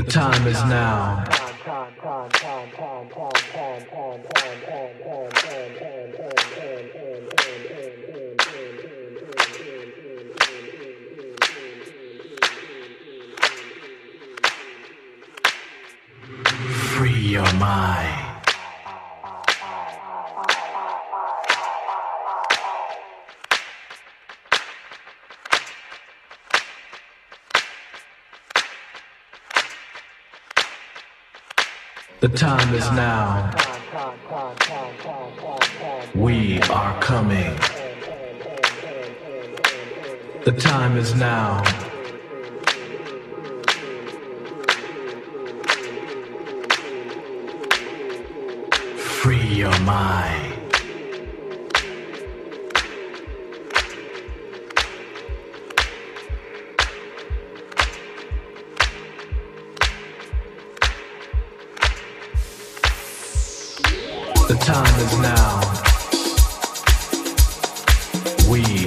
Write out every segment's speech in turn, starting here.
The time is now. Free your mind. The time is now. We are coming. The time is now. Free your mind. time is now. We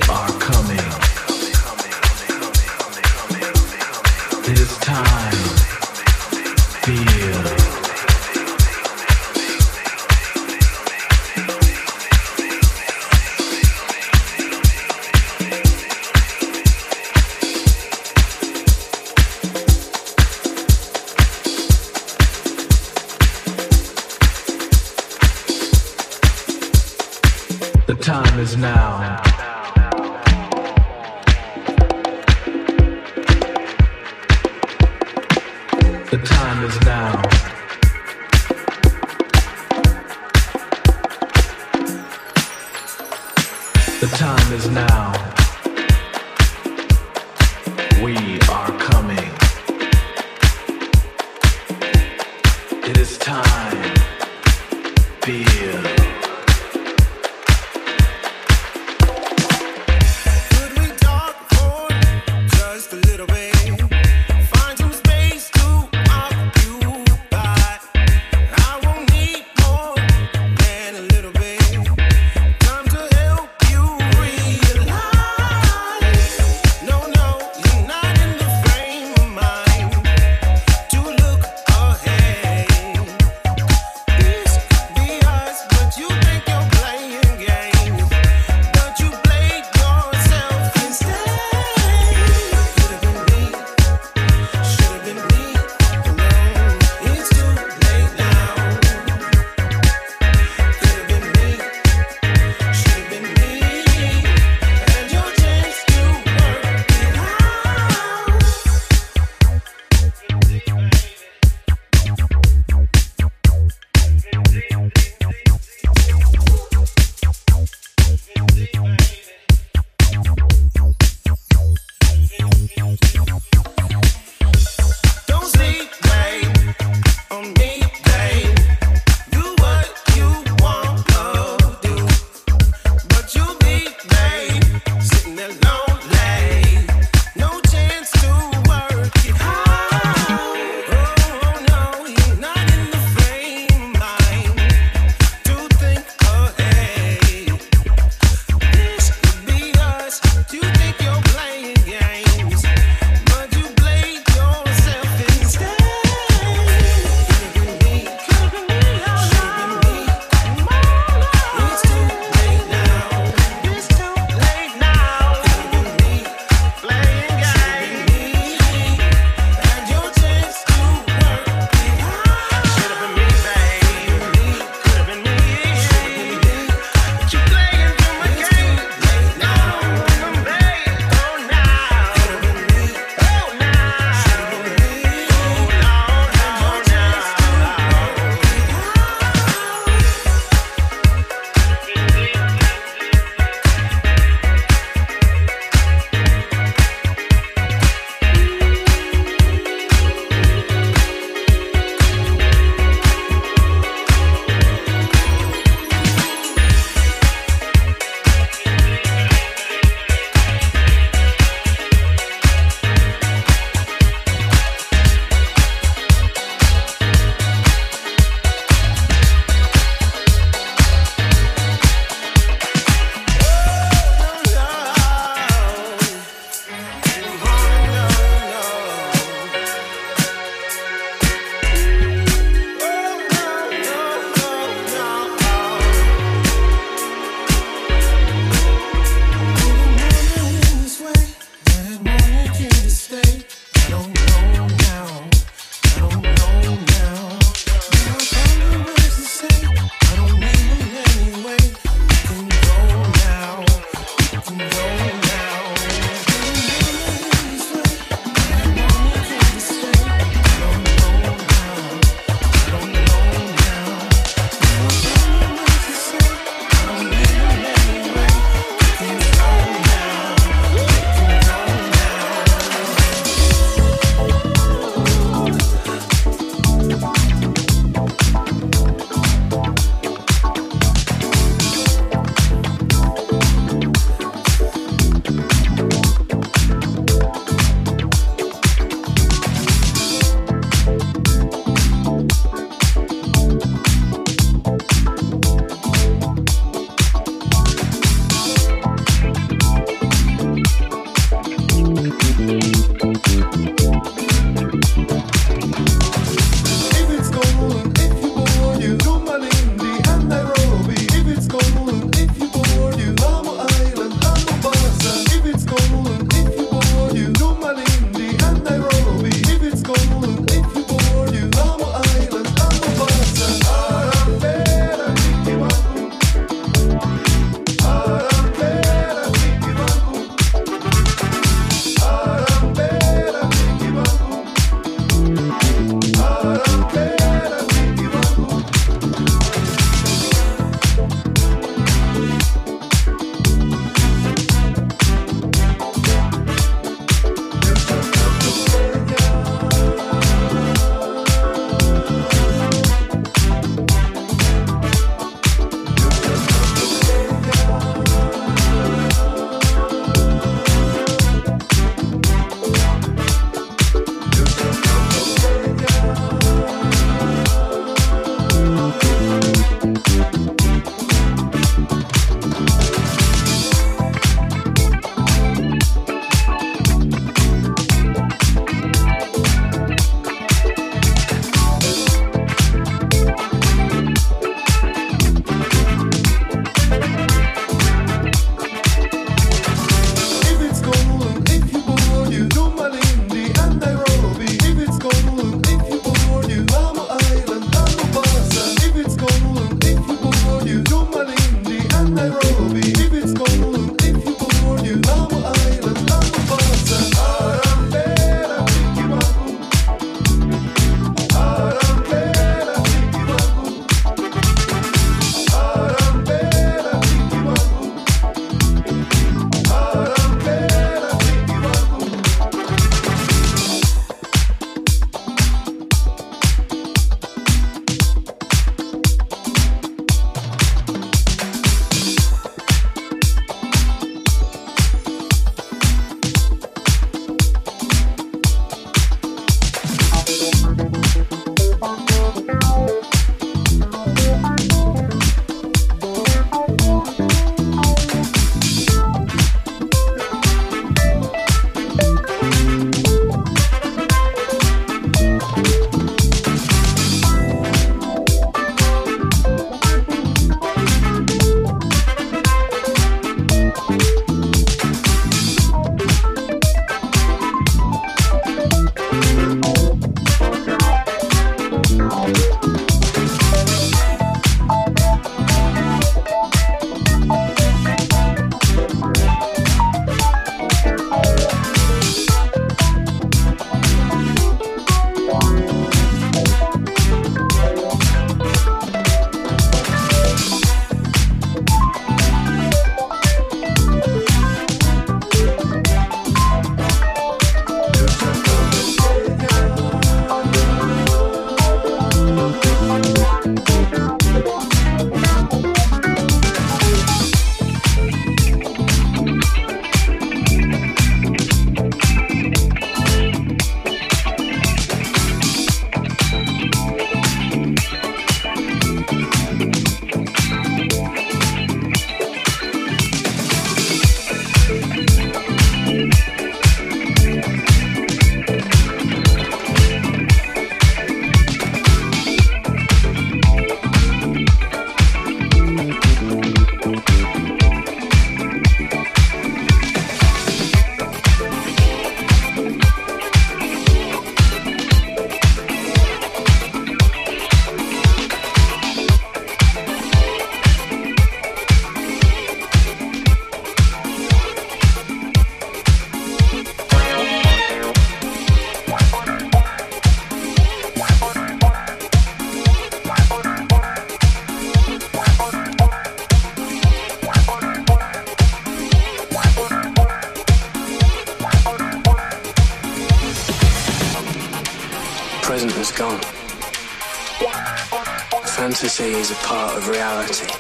fantasy is a part of reality.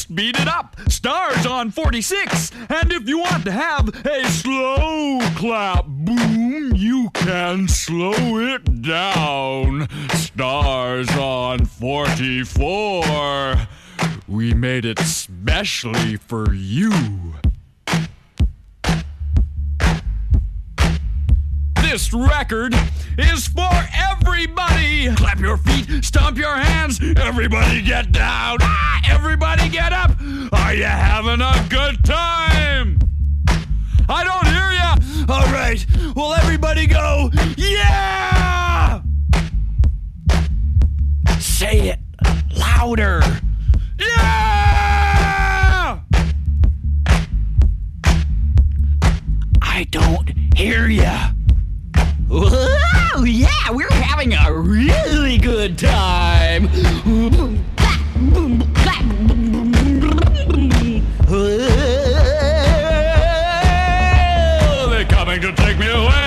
Speed it up. Stars on 46. And if you want to have a slow clap boom, you can slow it down. Stars on 44. We made it specially for you. This record is for everybody. Clap your feet, stomp your hands. Everybody get down. Ah, everybody get up. Are you having a good time? I don't hear ya. All right. Well, everybody go. Yeah! Say it louder. Yeah! I don't hear ya. Whoa, yeah, we're having a really good time. They're coming to take me away.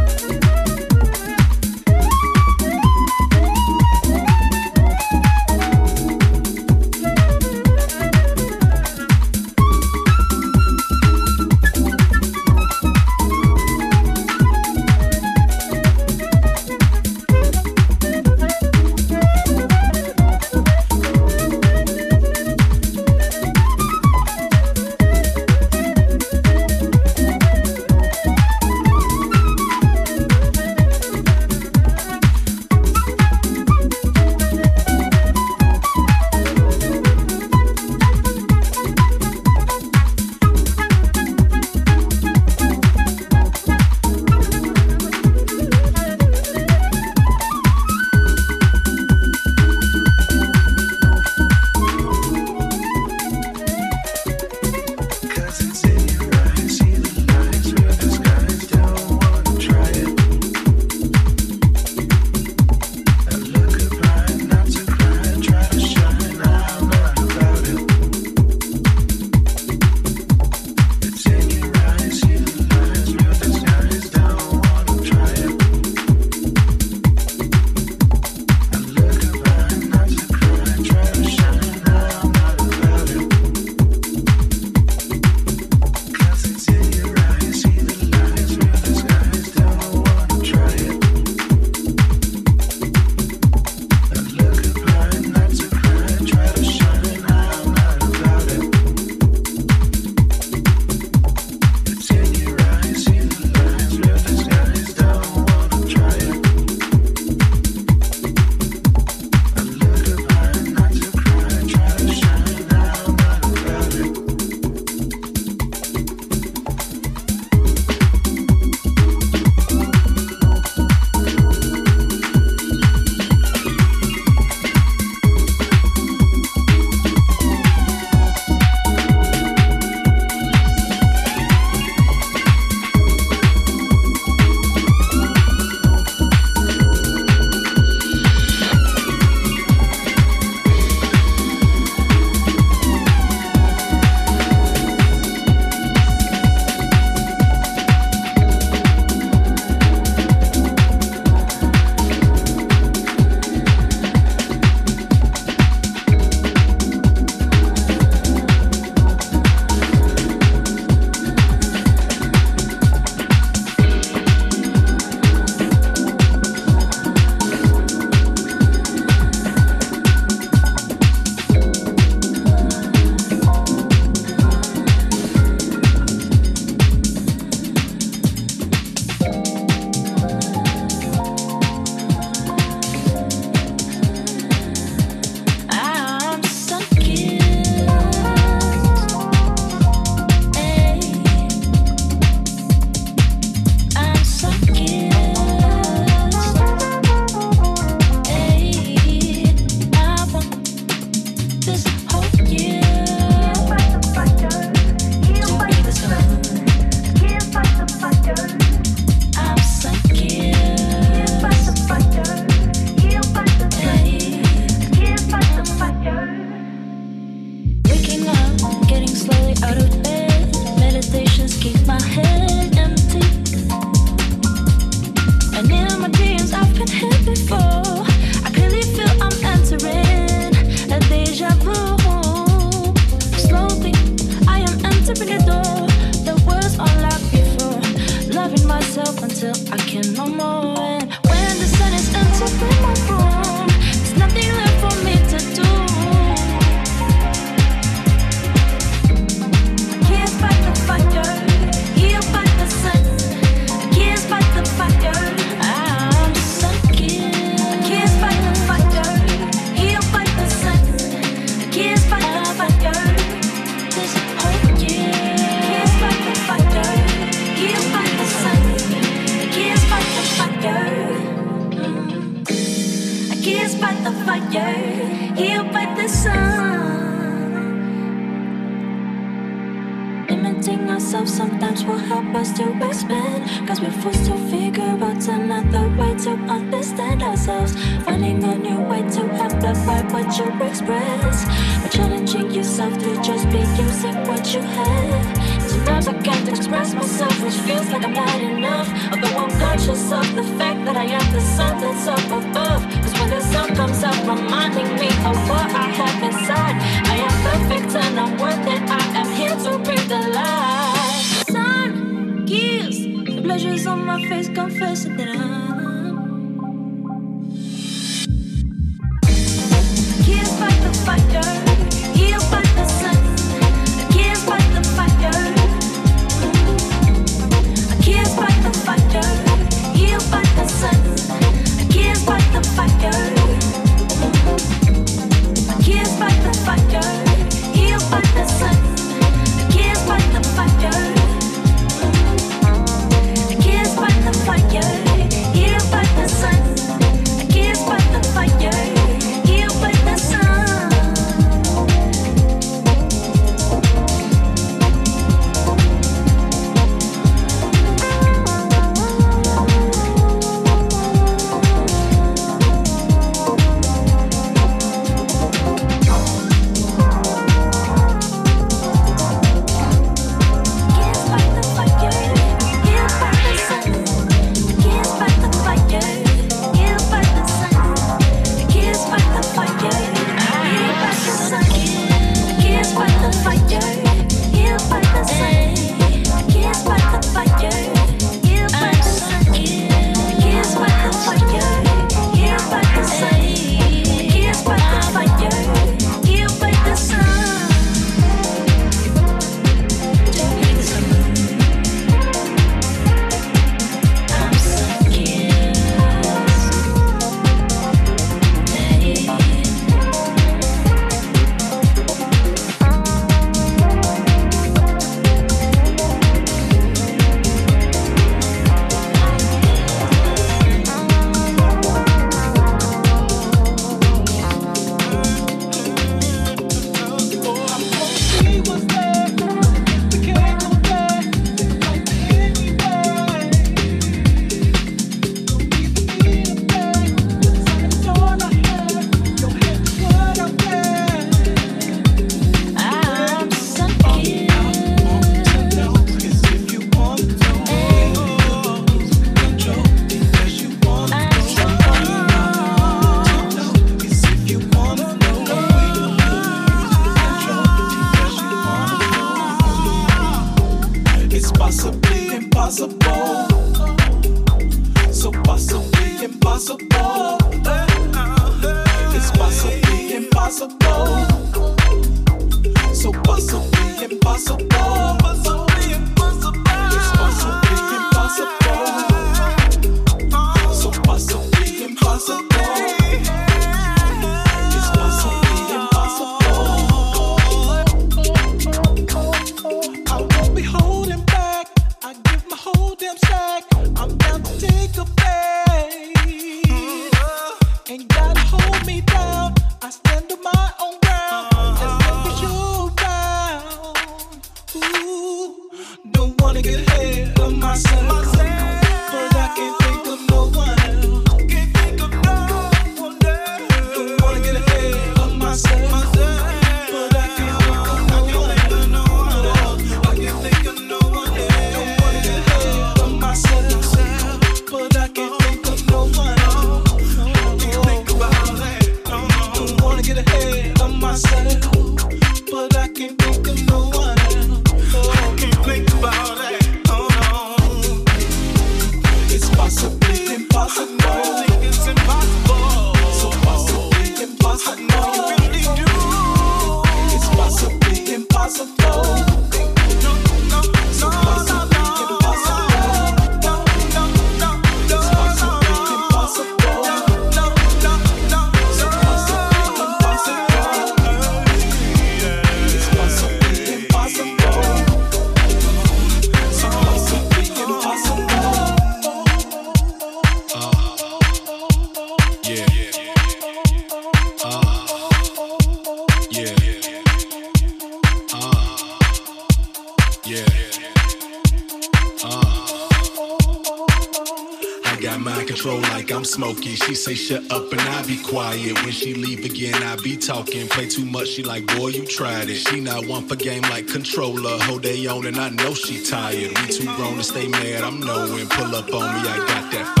Talking. Play too much, she like, boy, you tried it. She not one for game like controller. Hold they on and I know she tired. We too grown to stay mad, I'm knowing. Pull up on me, I got that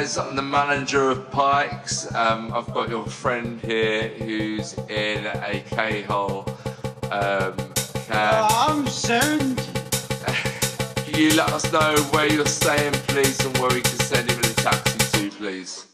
guys. I'm the manager of Pikes. Um, I've got your friend here who's in a K hole. Um, can, I'm sound. can you let us know where you're staying, please, and where we can send him in a taxi to, please?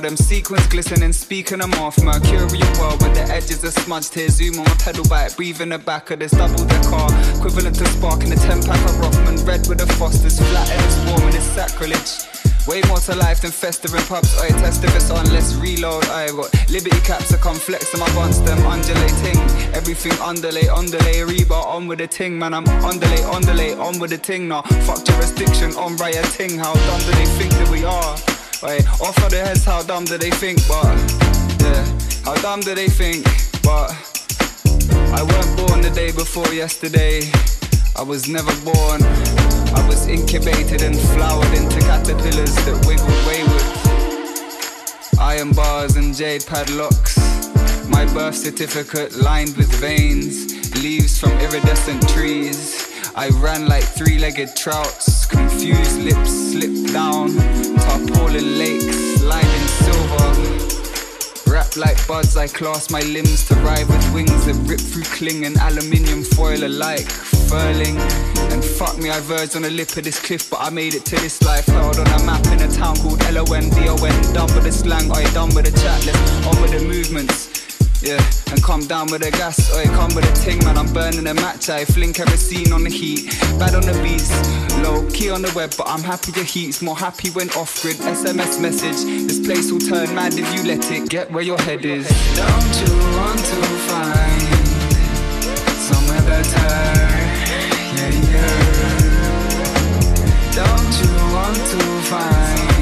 Them sequins glistening, speaking them off. Mercurial world with the edges are smudged here. Zoom on my pedal bike, breathe in the back of this double decker. Equivalent to spark in a 10 pack of Rothman. Red with the Fosters, flat and it's warm and it's sacrilege. Way more to life than festering pubs. I test if it's on, let's reload. I got liberty caps, I come flex on my buns, them undulating. Everything underlay, underlay, rebar on with the ting, man. I'm underlay, underlay, on with the ting now. Fuck jurisdiction, on rioting. How dumb do they think that we are? Wait, off of their heads, how dumb do they think? But yeah, how dumb do they think? But I weren't born the day before yesterday. I was never born. I was incubated and flowered into caterpillars that wiggled wayward. Iron bars and jade padlocks. My birth certificate lined with veins, leaves from iridescent trees. I ran like three legged trouts, confused lips slipped down, tarpaulin lakes in silver. Wrapped like buds, I clasp my limbs to ride with wings that rip through cling and aluminium foil alike. Furling and fuck me, I verged on the lip of this cliff, but I made it to this life. Held on a map in a town called L-O-N-D-O-N. Done with the slang, I done with the chat, let's on with the movements. Yeah, and come down with the gas, or come with a ting, man. I'm burning a match. I fling kerosene on the heat, bad on the beats, low key on the web, but I'm happy your heat's more happy when off grid. SMS message, this place will turn mad if you let it get where your head is. Don't you want to find somewhere better? Yeah, yeah. Don't you want to find?